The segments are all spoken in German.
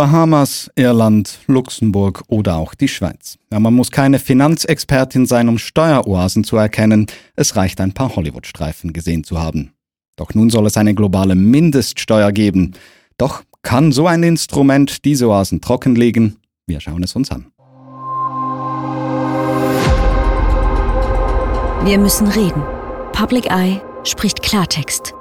Bahamas, Irland, Luxemburg oder auch die Schweiz. Ja, man muss keine Finanzexpertin sein, um Steueroasen zu erkennen. Es reicht, ein paar Hollywood-Streifen gesehen zu haben. Doch nun soll es eine globale Mindeststeuer geben. Doch kann so ein Instrument diese Oasen trockenlegen? Wir schauen es uns an. Wir müssen reden. Public Eye spricht Klartext.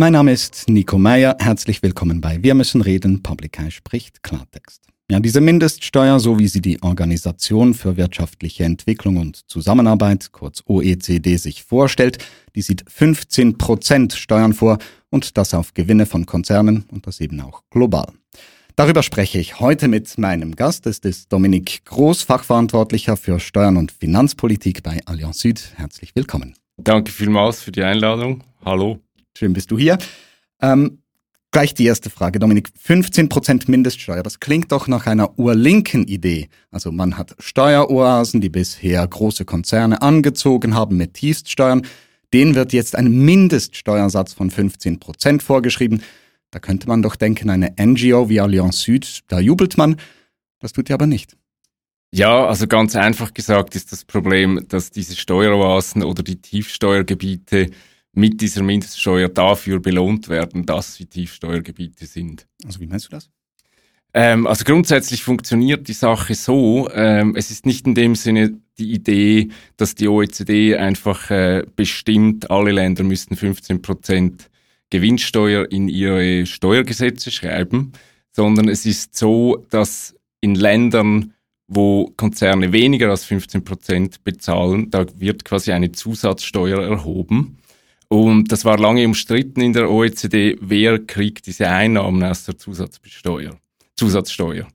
Mein Name ist Nico Meyer. Herzlich willkommen bei Wir müssen reden. Public Eye spricht Klartext. Ja, diese Mindeststeuer, so wie sie die Organisation für wirtschaftliche Entwicklung und Zusammenarbeit, kurz OECD, sich vorstellt, die sieht 15 Prozent Steuern vor und das auf Gewinne von Konzernen und das eben auch global. Darüber spreche ich heute mit meinem Gast. Es ist Dominik Groß, Fachverantwortlicher für Steuern und Finanzpolitik bei Allianz Süd. Herzlich willkommen. Danke vielmals für die Einladung. Hallo. Schön bist du hier. Ähm, gleich die erste Frage, Dominik. 15% Mindeststeuer, das klingt doch nach einer urlinken Idee. Also man hat Steueroasen, die bisher große Konzerne angezogen haben mit Tiefststeuern. Denen wird jetzt ein Mindeststeuersatz von 15% vorgeschrieben. Da könnte man doch denken, eine NGO wie Allianz Süd, da jubelt man. Das tut ihr aber nicht. Ja, also ganz einfach gesagt ist das Problem, dass diese Steueroasen oder die Tiefsteuergebiete mit dieser Mindeststeuer dafür belohnt werden, dass sie Tiefsteuergebiete sind. Also wie meinst du das? Ähm, also grundsätzlich funktioniert die Sache so, ähm, es ist nicht in dem Sinne die Idee, dass die OECD einfach äh, bestimmt, alle Länder müssten 15 Prozent Gewinnsteuer in ihre Steuergesetze schreiben, sondern es ist so, dass in Ländern, wo Konzerne weniger als 15 Prozent bezahlen, da wird quasi eine Zusatzsteuer erhoben. Und das war lange umstritten in der OECD, wer kriegt diese Einnahmen aus der Zusatzsteuer.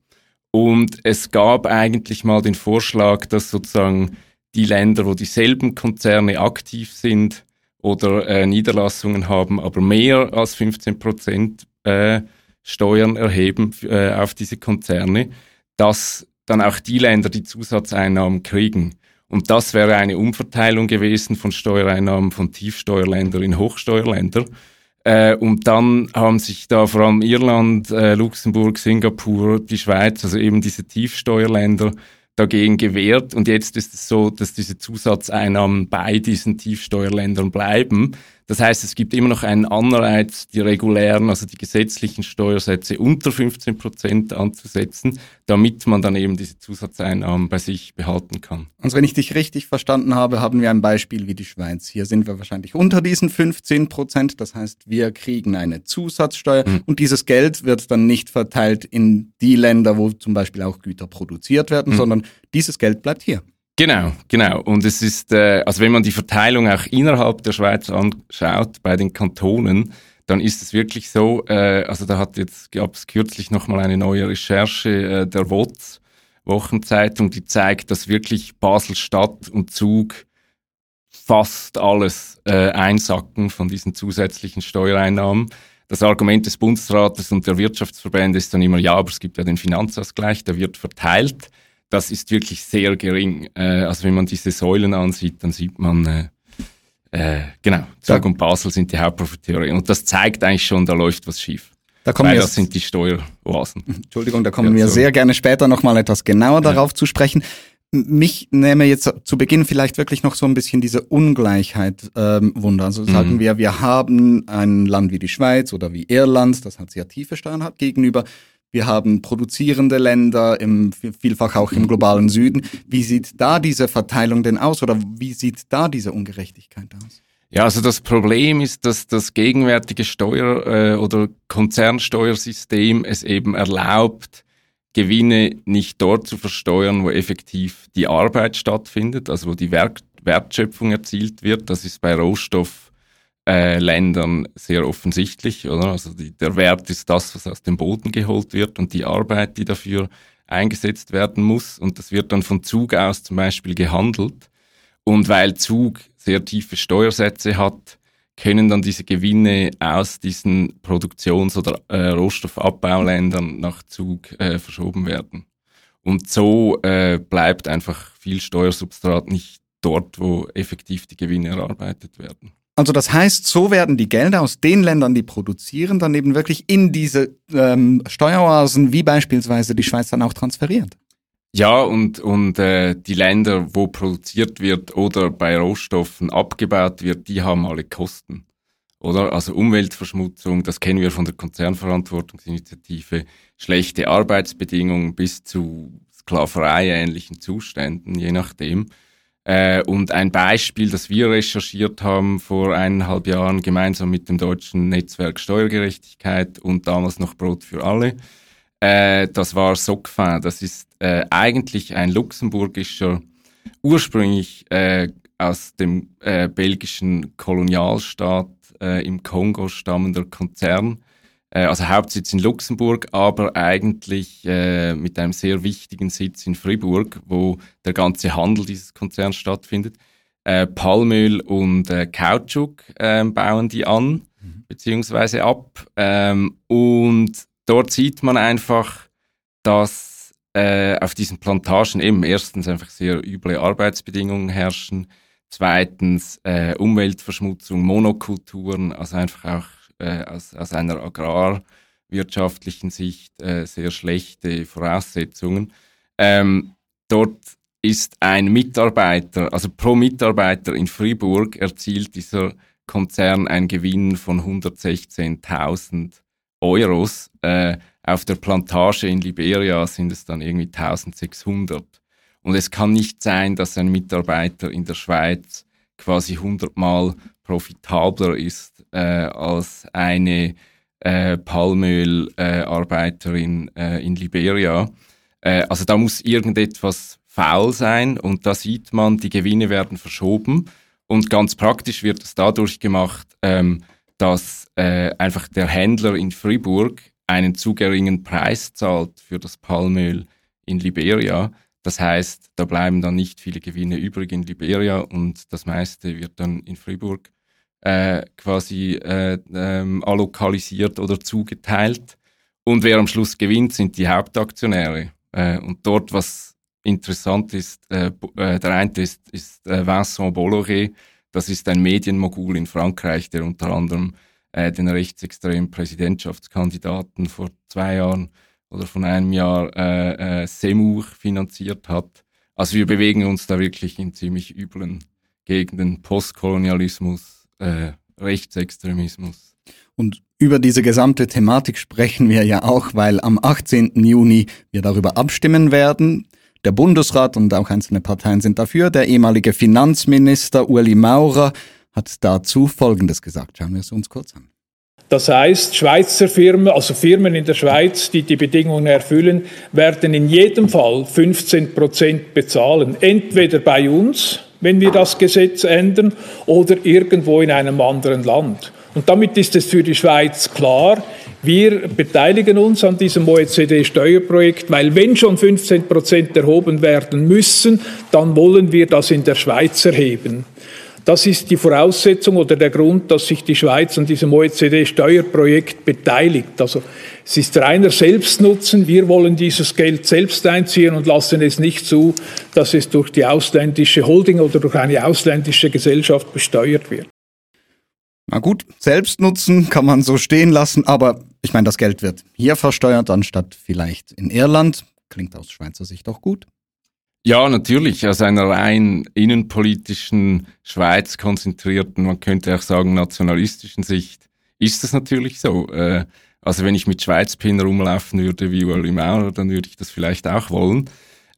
Und es gab eigentlich mal den Vorschlag, dass sozusagen die Länder, wo dieselben Konzerne aktiv sind oder äh, Niederlassungen haben, aber mehr als 15 Prozent äh, Steuern erheben äh, auf diese Konzerne, dass dann auch die Länder die Zusatzeinnahmen kriegen. Und das wäre eine Umverteilung gewesen von Steuereinnahmen von Tiefsteuerländern in Hochsteuerländer. Äh, und dann haben sich da vor allem Irland, äh, Luxemburg, Singapur, die Schweiz, also eben diese Tiefsteuerländer, dagegen gewehrt. Und jetzt ist es so, dass diese Zusatzeinnahmen bei diesen Tiefsteuerländern bleiben. Das heißt, es gibt immer noch einen Anreiz, die regulären, also die gesetzlichen Steuersätze unter 15 Prozent anzusetzen, damit man dann eben diese Zusatzeinnahmen bei sich behalten kann. Also wenn ich dich richtig verstanden habe, haben wir ein Beispiel wie die Schweiz. Hier sind wir wahrscheinlich unter diesen 15 Prozent. Das heißt, wir kriegen eine Zusatzsteuer mhm. und dieses Geld wird dann nicht verteilt in die Länder, wo zum Beispiel auch Güter produziert werden, mhm. sondern dieses Geld bleibt hier. Genau, genau. Und es ist, äh, also wenn man die Verteilung auch innerhalb der Schweiz anschaut, bei den Kantonen, dann ist es wirklich so, äh, also da hat jetzt, gab es kürzlich nochmal eine neue Recherche äh, der WOTS, Wochenzeitung, die zeigt, dass wirklich Basel-Stadt und Zug fast alles äh, einsacken von diesen zusätzlichen Steuereinnahmen. Das Argument des Bundesrates und der Wirtschaftsverbände ist dann immer, ja, aber es gibt ja den Finanzausgleich, der wird verteilt das ist wirklich sehr gering. Äh, also wenn man diese Säulen ansieht, dann sieht man, äh, äh, genau, Zug ja. und Basel sind die Hauptprofiteure. Und das zeigt eigentlich schon, da läuft was schief. Da kommen Weil wir das sind die Steueroasen. Entschuldigung, da kommen ja, wir so. sehr gerne später nochmal etwas genauer ja. darauf zu sprechen. Mich nehme jetzt zu Beginn vielleicht wirklich noch so ein bisschen diese Ungleichheit ähm, Wunder. Also sagen mhm. wir, wir haben ein Land wie die Schweiz oder wie Irland, das hat sehr tiefe Steuern hat gegenüber wir haben produzierende Länder, im, vielfach auch im globalen Süden. Wie sieht da diese Verteilung denn aus oder wie sieht da diese Ungerechtigkeit aus? Ja, also das Problem ist, dass das gegenwärtige Steuer- äh, oder Konzernsteuersystem es eben erlaubt, Gewinne nicht dort zu versteuern, wo effektiv die Arbeit stattfindet, also wo die Werk Wertschöpfung erzielt wird. Das ist bei Rohstoff äh, Ländern sehr offensichtlich, oder? Also die, der Wert ist das, was aus dem Boden geholt wird und die Arbeit, die dafür eingesetzt werden muss. Und das wird dann von Zug aus zum Beispiel gehandelt. Und weil Zug sehr tiefe Steuersätze hat, können dann diese Gewinne aus diesen Produktions- oder äh, Rohstoffabbauländern nach Zug äh, verschoben werden. Und so äh, bleibt einfach viel Steuersubstrat nicht dort, wo effektiv die Gewinne erarbeitet werden. Also das heißt, so werden die Gelder aus den Ländern, die produzieren, dann eben wirklich in diese ähm, Steueroasen wie beispielsweise die Schweiz dann auch transferiert. Ja, und, und äh, die Länder, wo produziert wird oder bei Rohstoffen abgebaut wird, die haben alle Kosten. Oder? Also Umweltverschmutzung, das kennen wir von der Konzernverantwortungsinitiative, schlechte Arbeitsbedingungen bis zu Sklaverei-ähnlichen Zuständen, je nachdem. Äh, und ein Beispiel, das wir recherchiert haben vor eineinhalb Jahren gemeinsam mit dem deutschen Netzwerk Steuergerechtigkeit und damals noch Brot für alle, äh, das war Socfin. Das ist äh, eigentlich ein luxemburgischer, ursprünglich äh, aus dem äh, belgischen Kolonialstaat äh, im Kongo stammender Konzern, also Hauptsitz in Luxemburg, aber eigentlich äh, mit einem sehr wichtigen Sitz in Fribourg, wo der ganze Handel dieses Konzerns stattfindet. Äh, Palmöl und äh, Kautschuk äh, bauen die an, mhm. beziehungsweise ab. Ähm, und dort sieht man einfach, dass äh, auf diesen Plantagen eben erstens einfach sehr üble Arbeitsbedingungen herrschen, zweitens äh, Umweltverschmutzung, Monokulturen, also einfach auch äh, aus, aus einer agrarwirtschaftlichen Sicht äh, sehr schlechte Voraussetzungen. Ähm, dort ist ein Mitarbeiter, also pro Mitarbeiter in Fribourg erzielt dieser Konzern einen Gewinn von 116.000 Euros. Äh, auf der Plantage in Liberia sind es dann irgendwie 1600. Und es kann nicht sein, dass ein Mitarbeiter in der Schweiz quasi 100 Mal profitabler ist äh, als eine äh, Palmölarbeiterin äh, in Liberia. Äh, also da muss irgendetwas faul sein und da sieht man, die Gewinne werden verschoben und ganz praktisch wird es dadurch gemacht, ähm, dass äh, einfach der Händler in Fribourg einen zu geringen Preis zahlt für das Palmöl in Liberia. Das heißt, da bleiben dann nicht viele Gewinne übrig in Liberia und das meiste wird dann in Fribourg äh, quasi äh, ähm, allokalisiert oder zugeteilt. Und wer am Schluss gewinnt, sind die Hauptaktionäre. Äh, und dort, was interessant ist, äh, äh, der eine ist, ist äh, Vincent Bolloré, das ist ein Medienmogul in Frankreich, der unter anderem äh, den rechtsextremen Präsidentschaftskandidaten vor zwei Jahren oder von einem Jahr äh, äh, Semur finanziert hat. Also wir bewegen uns da wirklich in ziemlich üblen Gegenden. Postkolonialismus, äh, Rechtsextremismus. Und über diese gesamte Thematik sprechen wir ja auch, weil am 18. Juni wir darüber abstimmen werden. Der Bundesrat und auch einzelne Parteien sind dafür. Der ehemalige Finanzminister Uli Maurer hat dazu Folgendes gesagt. Schauen wir es uns kurz an. Das heißt, Schweizer Firmen, also Firmen in der Schweiz, die die Bedingungen erfüllen, werden in jedem Fall 15 Prozent bezahlen. Entweder bei uns, wenn wir das Gesetz ändern, oder irgendwo in einem anderen Land. Und damit ist es für die Schweiz klar, wir beteiligen uns an diesem OECD-Steuerprojekt, weil wenn schon 15 Prozent erhoben werden müssen, dann wollen wir das in der Schweiz erheben. Das ist die Voraussetzung oder der Grund, dass sich die Schweiz an diesem OECD-Steuerprojekt beteiligt. Also es ist reiner Selbstnutzen. Wir wollen dieses Geld selbst einziehen und lassen es nicht zu, dass es durch die ausländische Holding oder durch eine ausländische Gesellschaft besteuert wird. Na gut, Selbstnutzen kann man so stehen lassen, aber ich meine, das Geld wird hier versteuert, anstatt vielleicht in Irland. Klingt aus Schweizer Sicht auch gut. Ja, natürlich. Aus einer rein innenpolitischen, Schweiz konzentrierten, man könnte auch sagen nationalistischen Sicht, ist das natürlich so. Äh, also wenn ich mit Schweizpin rumlaufen würde wie Ueli Maurer, dann würde ich das vielleicht auch wollen.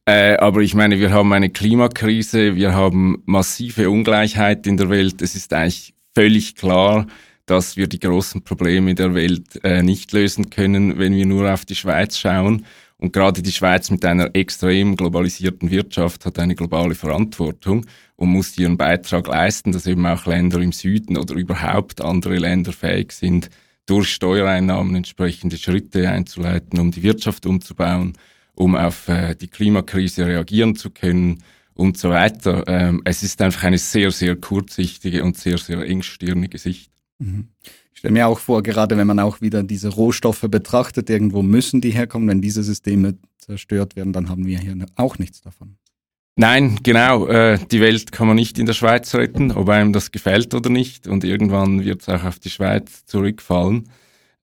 Äh, aber ich meine, wir haben eine Klimakrise, wir haben massive Ungleichheit in der Welt. Es ist eigentlich völlig klar, dass wir die großen Probleme der Welt äh, nicht lösen können, wenn wir nur auf die Schweiz schauen. Und gerade die Schweiz mit einer extrem globalisierten Wirtschaft hat eine globale Verantwortung und muss ihren Beitrag leisten, dass eben auch Länder im Süden oder überhaupt andere Länder fähig sind, durch Steuereinnahmen entsprechende Schritte einzuleiten, um die Wirtschaft umzubauen, um auf äh, die Klimakrise reagieren zu können und so weiter. Ähm, es ist einfach eine sehr, sehr kurzsichtige und sehr, sehr engstirnige Sicht. Mhm. Ich stelle mir auch vor, gerade wenn man auch wieder diese Rohstoffe betrachtet, irgendwo müssen die herkommen. Wenn diese Systeme zerstört werden, dann haben wir hier auch nichts davon. Nein, genau. Äh, die Welt kann man nicht in der Schweiz retten, ob einem das gefällt oder nicht. Und irgendwann wird es auch auf die Schweiz zurückfallen.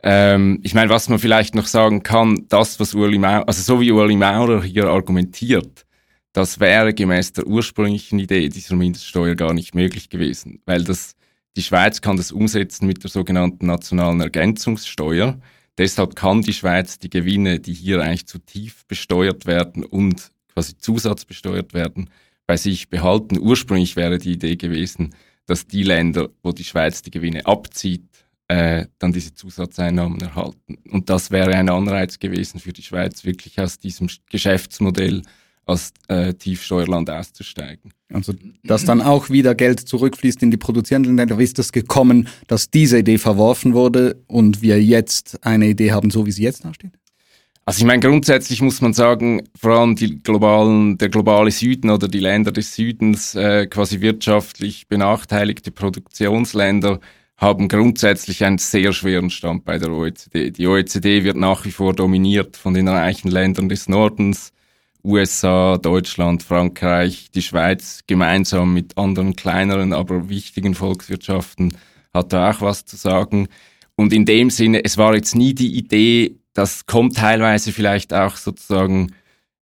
Ähm, ich meine, was man vielleicht noch sagen kann, das, was Ueli Maurer, also so wie Ueli Maurer hier argumentiert, das wäre gemäß der ursprünglichen Idee dieser Mindeststeuer gar nicht möglich gewesen, weil das, die Schweiz kann das umsetzen mit der sogenannten nationalen Ergänzungssteuer. Deshalb kann die Schweiz die Gewinne, die hier eigentlich zu tief besteuert werden und quasi zusatzbesteuert werden, bei sich behalten. Ursprünglich wäre die Idee gewesen, dass die Länder, wo die Schweiz die Gewinne abzieht, äh, dann diese Zusatzeinnahmen erhalten. Und das wäre ein Anreiz gewesen für die Schweiz, wirklich aus diesem Geschäftsmodell als äh, Tiefsteuerland auszusteigen. Also, dass dann auch wieder Geld zurückfließt in die produzierenden Länder. Wie ist das gekommen, dass diese Idee verworfen wurde und wir jetzt eine Idee haben, so wie sie jetzt dasteht? Also ich meine, grundsätzlich muss man sagen, vor allem die globalen, der globale Süden oder die Länder des Südens, äh, quasi wirtschaftlich benachteiligte Produktionsländer, haben grundsätzlich einen sehr schweren Stand bei der OECD. Die OECD wird nach wie vor dominiert von den reichen Ländern des Nordens, USA, Deutschland, Frankreich, die Schweiz gemeinsam mit anderen kleineren, aber wichtigen Volkswirtschaften hat da auch was zu sagen. Und in dem Sinne, es war jetzt nie die Idee, das kommt teilweise vielleicht auch sozusagen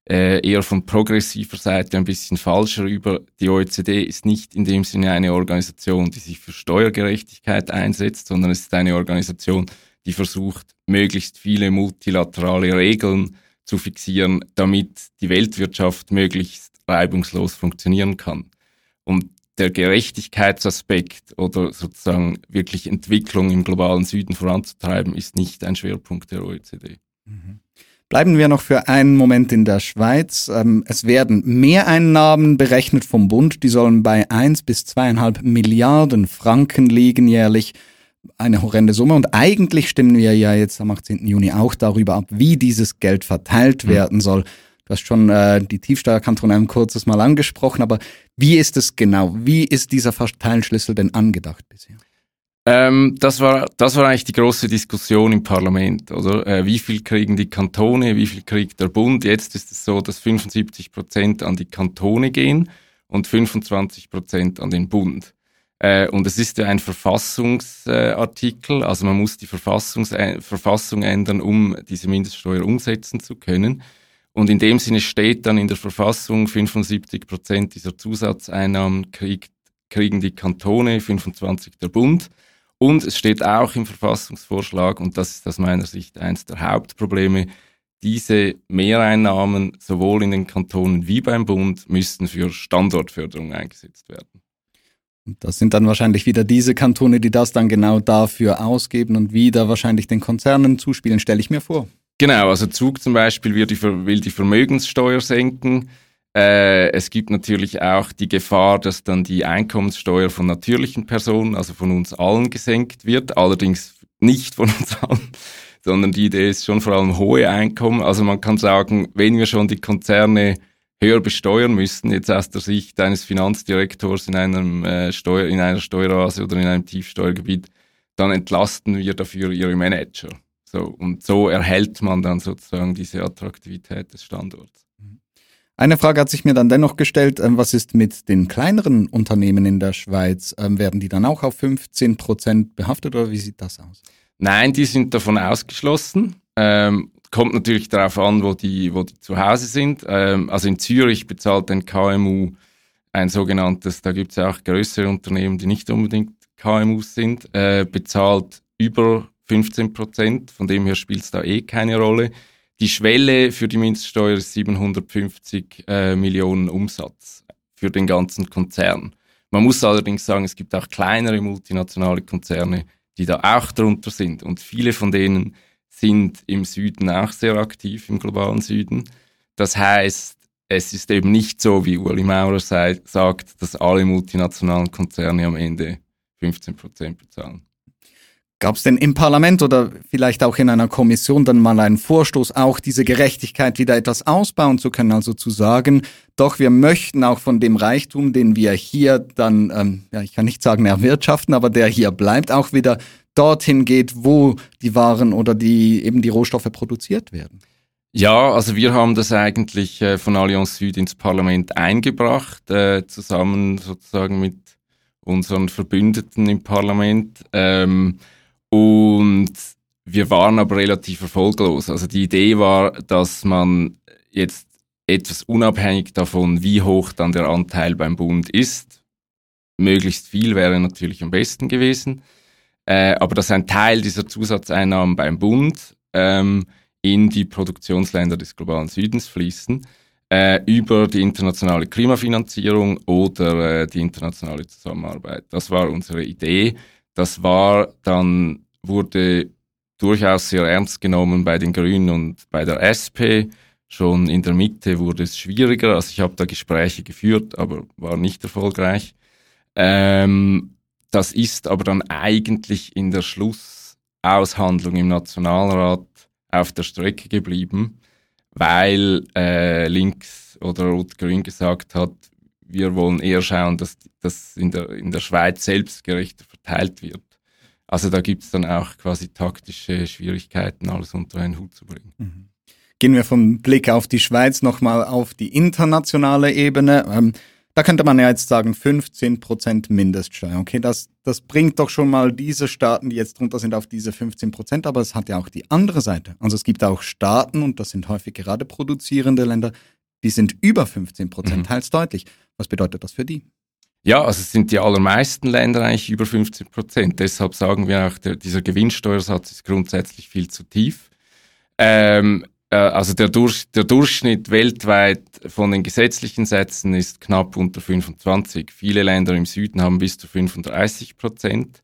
äh, eher von progressiver Seite ein bisschen falsch rüber. Die OECD ist nicht in dem Sinne eine Organisation, die sich für Steuergerechtigkeit einsetzt, sondern es ist eine Organisation, die versucht, möglichst viele multilaterale Regeln zu fixieren, damit die Weltwirtschaft möglichst reibungslos funktionieren kann. Und der Gerechtigkeitsaspekt oder sozusagen wirklich Entwicklung im globalen Süden voranzutreiben, ist nicht ein Schwerpunkt der OECD. Mhm. Bleiben wir noch für einen Moment in der Schweiz. Ähm, es werden Mehreinnahmen berechnet vom Bund. Die sollen bei 1 bis 2,5 Milliarden Franken liegen jährlich. Eine horrende Summe. Und eigentlich stimmen wir ja jetzt am 18. Juni auch darüber ab, wie dieses Geld verteilt mhm. werden soll. Du hast schon äh, die Tiefsteuerkantone ein kurzes Mal angesprochen, aber wie ist es genau? Wie ist dieser Verteilschlüssel denn angedacht bisher? Ähm, das, war, das war eigentlich die große Diskussion im Parlament, oder? Äh, wie viel kriegen die Kantone, wie viel kriegt der Bund? Jetzt ist es so, dass 75 Prozent an die Kantone gehen und 25 Prozent an den Bund. Äh, und es ist ja ein Verfassungsartikel, also man muss die Verfassungs äh, Verfassung ändern, um diese Mindeststeuer umsetzen zu können. Und in dem Sinne steht dann in der Verfassung, 75 Prozent dieser Zusatzeinnahmen kriegt, kriegen die Kantone, 25 der Bund. Und es steht auch im Verfassungsvorschlag, und das ist aus meiner Sicht eines der Hauptprobleme, diese Mehreinnahmen sowohl in den Kantonen wie beim Bund müssten für Standortförderung eingesetzt werden. Das sind dann wahrscheinlich wieder diese Kantone, die das dann genau dafür ausgeben und wieder wahrscheinlich den Konzernen zuspielen, stelle ich mir vor. Genau, also Zug zum Beispiel will die, will die Vermögenssteuer senken. Äh, es gibt natürlich auch die Gefahr, dass dann die Einkommenssteuer von natürlichen Personen, also von uns allen, gesenkt wird. Allerdings nicht von uns allen, sondern die Idee ist schon vor allem hohe Einkommen. Also man kann sagen, wenn wir schon die Konzerne höher besteuern müssten, jetzt aus der Sicht eines Finanzdirektors in einem äh, Steuer, in einer Steueroase oder in einem Tiefsteuergebiet, dann entlasten wir dafür ihre Manager. So, und so erhält man dann sozusagen diese Attraktivität des Standorts. Eine Frage hat sich mir dann dennoch gestellt, ähm, was ist mit den kleineren Unternehmen in der Schweiz? Ähm, werden die dann auch auf 15 Prozent behaftet oder wie sieht das aus? Nein, die sind davon ausgeschlossen. Ähm, kommt natürlich darauf an, wo die, wo die zu Hause sind. Ähm, also in Zürich bezahlt ein KMU ein sogenanntes, da gibt es ja auch größere Unternehmen, die nicht unbedingt KMUs sind, äh, bezahlt über 15 Prozent. Von dem her spielt es da eh keine Rolle. Die Schwelle für die Mindeststeuer ist 750 äh, Millionen Umsatz für den ganzen Konzern. Man muss allerdings sagen, es gibt auch kleinere multinationale Konzerne, die da auch drunter sind. Und viele von denen sind im Süden auch sehr aktiv, im globalen Süden. Das heißt, es ist eben nicht so, wie Uli Maurer sagt, dass alle multinationalen Konzerne am Ende 15 Prozent bezahlen. Gab es denn im Parlament oder vielleicht auch in einer Kommission dann mal einen Vorstoß, auch diese Gerechtigkeit wieder etwas ausbauen zu können? Also zu sagen, doch, wir möchten auch von dem Reichtum, den wir hier dann, ähm, ja, ich kann nicht sagen erwirtschaften, aber der hier bleibt, auch wieder dorthin geht, wo die Waren oder die eben die Rohstoffe produziert werden. Ja, also wir haben das eigentlich äh, von Allianz Süd ins Parlament eingebracht, äh, zusammen sozusagen mit unseren Verbündeten im Parlament. Ähm, und wir waren aber relativ erfolglos. Also die Idee war, dass man jetzt etwas unabhängig davon, wie hoch dann der Anteil beim Bund ist, möglichst viel wäre natürlich am besten gewesen, äh, aber dass ein Teil dieser Zusatzeinnahmen beim Bund ähm, in die Produktionsländer des globalen Südens fließen, äh, über die internationale Klimafinanzierung oder äh, die internationale Zusammenarbeit. Das war unsere Idee. Das war dann, wurde durchaus sehr ernst genommen bei den Grünen und bei der SP. Schon in der Mitte wurde es schwieriger. Also ich habe da Gespräche geführt, aber war nicht erfolgreich. Ähm, das ist aber dann eigentlich in der Schlussaushandlung im Nationalrat auf der Strecke geblieben, weil äh, links oder rot-grün gesagt hat, wir wollen eher schauen, dass das in der, in der Schweiz selbst gerechter verteilt wird. Also da gibt es dann auch quasi taktische Schwierigkeiten, alles unter einen Hut zu bringen. Mhm. Gehen wir vom Blick auf die Schweiz nochmal auf die internationale Ebene. Ähm, da könnte man ja jetzt sagen, 15% Mindeststeuer. Okay, das, das bringt doch schon mal diese Staaten, die jetzt drunter sind, auf diese 15%, aber es hat ja auch die andere Seite. Also es gibt auch Staaten, und das sind häufig gerade produzierende Länder, die sind über 15%, mhm. teils deutlich. Was bedeutet das für die? Ja, also es sind die allermeisten Länder eigentlich über 15% Deshalb sagen wir auch, der, dieser Gewinnsteuersatz ist grundsätzlich viel zu tief. Ähm, äh, also der, Durch, der Durchschnitt weltweit von den gesetzlichen Sätzen ist knapp unter 25. Viele Länder im Süden haben bis zu 35 Prozent.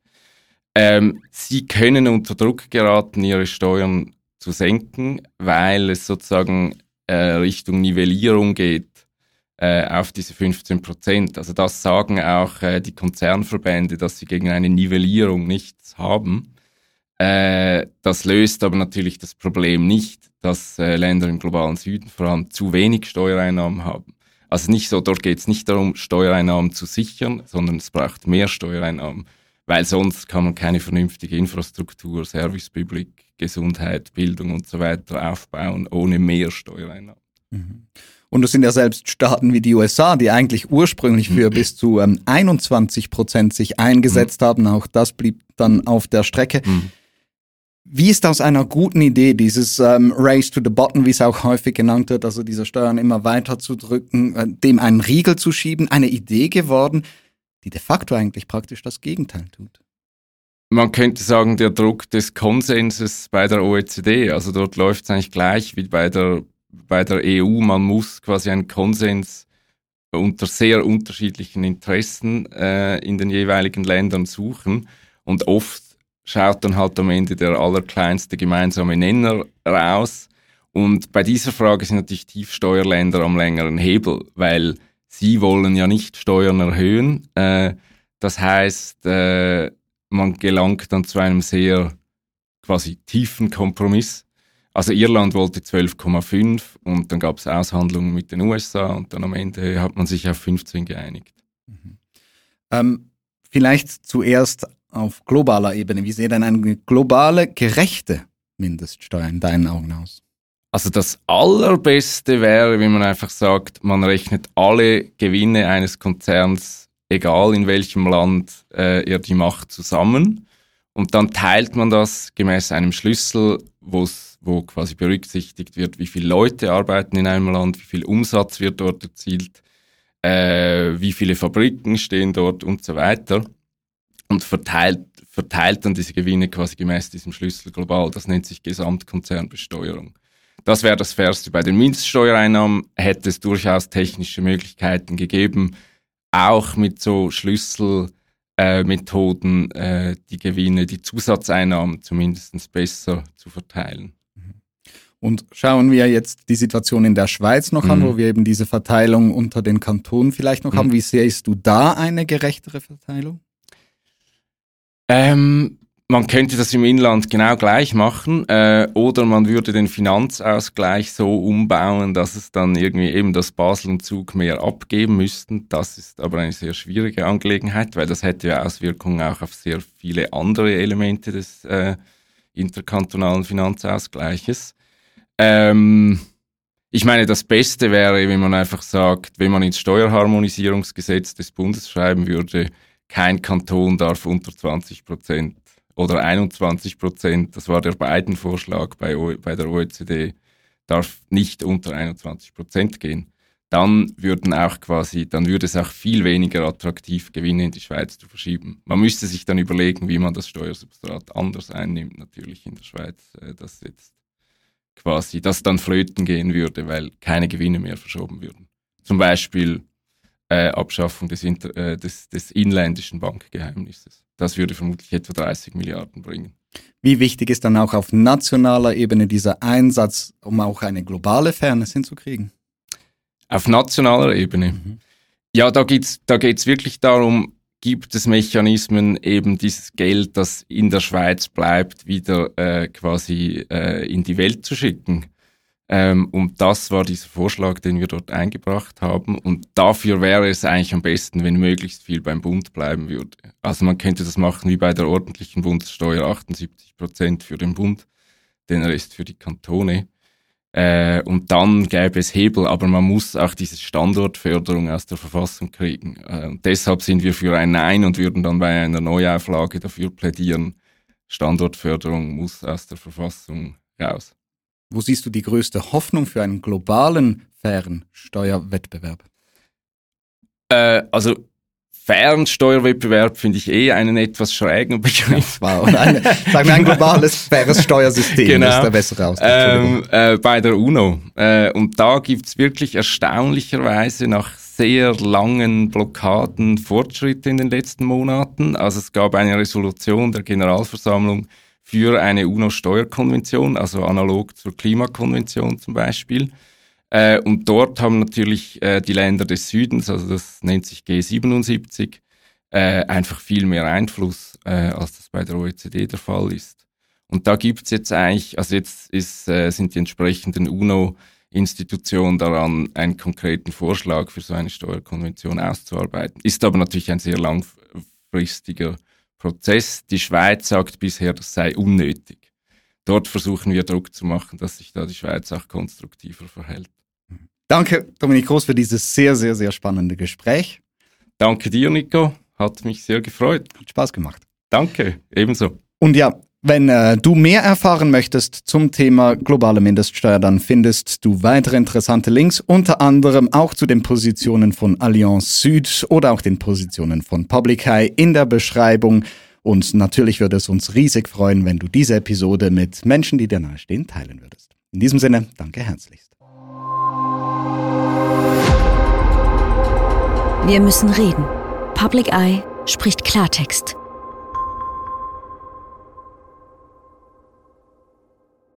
Ähm, sie können unter Druck geraten, ihre Steuern zu senken, weil es sozusagen äh, Richtung Nivellierung geht auf diese 15 Prozent. Also das sagen auch äh, die Konzernverbände, dass sie gegen eine Nivellierung nichts haben. Äh, das löst aber natürlich das Problem nicht, dass äh, Länder im globalen Süden vor allem zu wenig Steuereinnahmen haben. Also nicht so, dort geht es nicht darum, Steuereinnahmen zu sichern, sondern es braucht mehr Steuereinnahmen, weil sonst kann man keine vernünftige Infrastruktur, Servicepublik, Gesundheit, Bildung und so weiter aufbauen ohne mehr Steuereinnahmen. Mhm. Und es sind ja selbst Staaten wie die USA, die eigentlich ursprünglich für bis zu ähm, 21 Prozent sich eingesetzt mhm. haben. Auch das blieb dann auf der Strecke. Mhm. Wie ist aus einer guten Idee, dieses ähm, Race to the Bottom, wie es auch häufig genannt wird, also diese Steuern immer weiter zu drücken, äh, dem einen Riegel zu schieben, eine Idee geworden, die de facto eigentlich praktisch das Gegenteil tut? Man könnte sagen, der Druck des Konsenses bei der OECD, also dort läuft es eigentlich gleich wie bei der, bei der EU. Man muss quasi einen Konsens unter sehr unterschiedlichen Interessen äh, in den jeweiligen Ländern suchen. Und oft schaut dann halt am Ende der allerkleinste gemeinsame Nenner raus. Und bei dieser Frage sind natürlich Tiefsteuerländer am längeren Hebel, weil sie wollen ja nicht Steuern erhöhen. Äh, das heißt, äh, man gelangt dann zu einem sehr quasi tiefen Kompromiss. Also Irland wollte 12,5 und dann gab es Aushandlungen mit den USA und dann am Ende hat man sich auf 15 geeinigt. Mhm. Ähm, vielleicht zuerst auf globaler Ebene? Wie sieht denn eine globale, gerechte Mindeststeuer in deinen Augen aus? Also das Allerbeste wäre, wenn man einfach sagt, man rechnet alle Gewinne eines Konzerns, egal in welchem Land äh, er die macht, zusammen. Und dann teilt man das gemäß einem Schlüssel, wo quasi berücksichtigt wird, wie viele Leute arbeiten in einem Land, wie viel Umsatz wird dort erzielt, äh, wie viele Fabriken stehen dort und so weiter und verteilt, verteilt dann diese Gewinne quasi gemäß diesem Schlüssel global. Das nennt sich Gesamtkonzernbesteuerung. Das wäre das Fairste. Bei den Mindeststeuereinnahmen hätte es durchaus technische Möglichkeiten gegeben, auch mit so Schlüsselmethoden äh, äh, die Gewinne, die Zusatzeinnahmen zumindest besser zu verteilen. Mhm. Und schauen wir jetzt die Situation in der Schweiz noch mhm. an, wo wir eben diese Verteilung unter den Kantonen vielleicht noch mhm. haben. Wie siehst du da eine gerechtere Verteilung? Ähm, man könnte das im Inland genau gleich machen äh, oder man würde den Finanzausgleich so umbauen, dass es dann irgendwie eben das Basel und Zug mehr abgeben müssten. Das ist aber eine sehr schwierige Angelegenheit, weil das hätte ja Auswirkungen auch auf sehr viele andere Elemente des äh, interkantonalen Finanzausgleiches. Ähm, ich meine, das Beste wäre, wenn man einfach sagt, wenn man ins Steuerharmonisierungsgesetz des Bundes schreiben würde, kein Kanton darf unter 20 Prozent oder 21 Prozent, das war der beiden Vorschlag bei, bei der OECD, darf nicht unter 21 Prozent gehen. Dann würden auch quasi, dann würde es auch viel weniger attraktiv, Gewinne in die Schweiz zu verschieben. Man müsste sich dann überlegen, wie man das Steuersubstrat anders einnimmt, natürlich in der Schweiz, äh, das jetzt quasi, das dann flöten gehen würde, weil keine Gewinne mehr verschoben würden. Zum Beispiel äh, Abschaffung des, äh, des, des inländischen Bankgeheimnisses. Das würde vermutlich etwa 30 Milliarden bringen. Wie wichtig ist dann auch auf nationaler Ebene dieser Einsatz, um auch eine globale Fairness hinzukriegen? Auf nationaler Ebene. Mhm. Ja, da geht's, da geht's wirklich darum, gibt es Mechanismen, eben dieses Geld, das in der Schweiz bleibt, wieder äh, quasi äh, in die Welt zu schicken. Ähm, und das war dieser Vorschlag, den wir dort eingebracht haben. Und dafür wäre es eigentlich am besten, wenn möglichst viel beim Bund bleiben würde. Also man könnte das machen wie bei der ordentlichen Bundessteuer, 78 Prozent für den Bund, den Rest für die Kantone. Äh, und dann gäbe es Hebel, aber man muss auch diese Standortförderung aus der Verfassung kriegen. Äh, deshalb sind wir für ein Nein und würden dann bei einer Neuauflage dafür plädieren, Standortförderung muss aus der Verfassung raus. Wo siehst du die größte Hoffnung für einen globalen, fairen Steuerwettbewerb? Äh, also Fernsteuerwettbewerb finde ich eh einen etwas schrägen Begriff. Ja, wow. Eine, sagen wir ein globales, faires Steuersystem genau. ist der bessere Ausdruck. Ähm, äh, bei der UNO. Äh, und da gibt's wirklich erstaunlicherweise nach sehr langen Blockaden Fortschritte in den letzten Monaten. Also es gab eine Resolution der Generalversammlung für eine UNO-Steuerkonvention, also analog zur Klimakonvention zum Beispiel. Äh, und dort haben natürlich äh, die Länder des Südens, also das nennt sich G77, äh, einfach viel mehr Einfluss, äh, als das bei der OECD der Fall ist. Und da gibt's jetzt eigentlich, also jetzt ist, äh, sind die entsprechenden UNO-Institutionen daran, einen konkreten Vorschlag für so eine Steuerkonvention auszuarbeiten. Ist aber natürlich ein sehr langfristiger Prozess. Die Schweiz sagt bisher, das sei unnötig. Dort versuchen wir Druck zu machen, dass sich da die Schweiz auch konstruktiver verhält. Danke, Dominik Groß, für dieses sehr, sehr, sehr spannende Gespräch. Danke dir, Nico. Hat mich sehr gefreut. Hat Spaß gemacht. Danke, ebenso. Und ja, wenn äh, du mehr erfahren möchtest zum Thema globale Mindeststeuer, dann findest du weitere interessante Links, unter anderem auch zu den Positionen von Allianz Süd oder auch den Positionen von Public High in der Beschreibung. Und natürlich würde es uns riesig freuen, wenn du diese Episode mit Menschen, die dir nahestehen, teilen würdest. In diesem Sinne, danke herzlichst. Wir müssen reden. Public Eye spricht Klartext.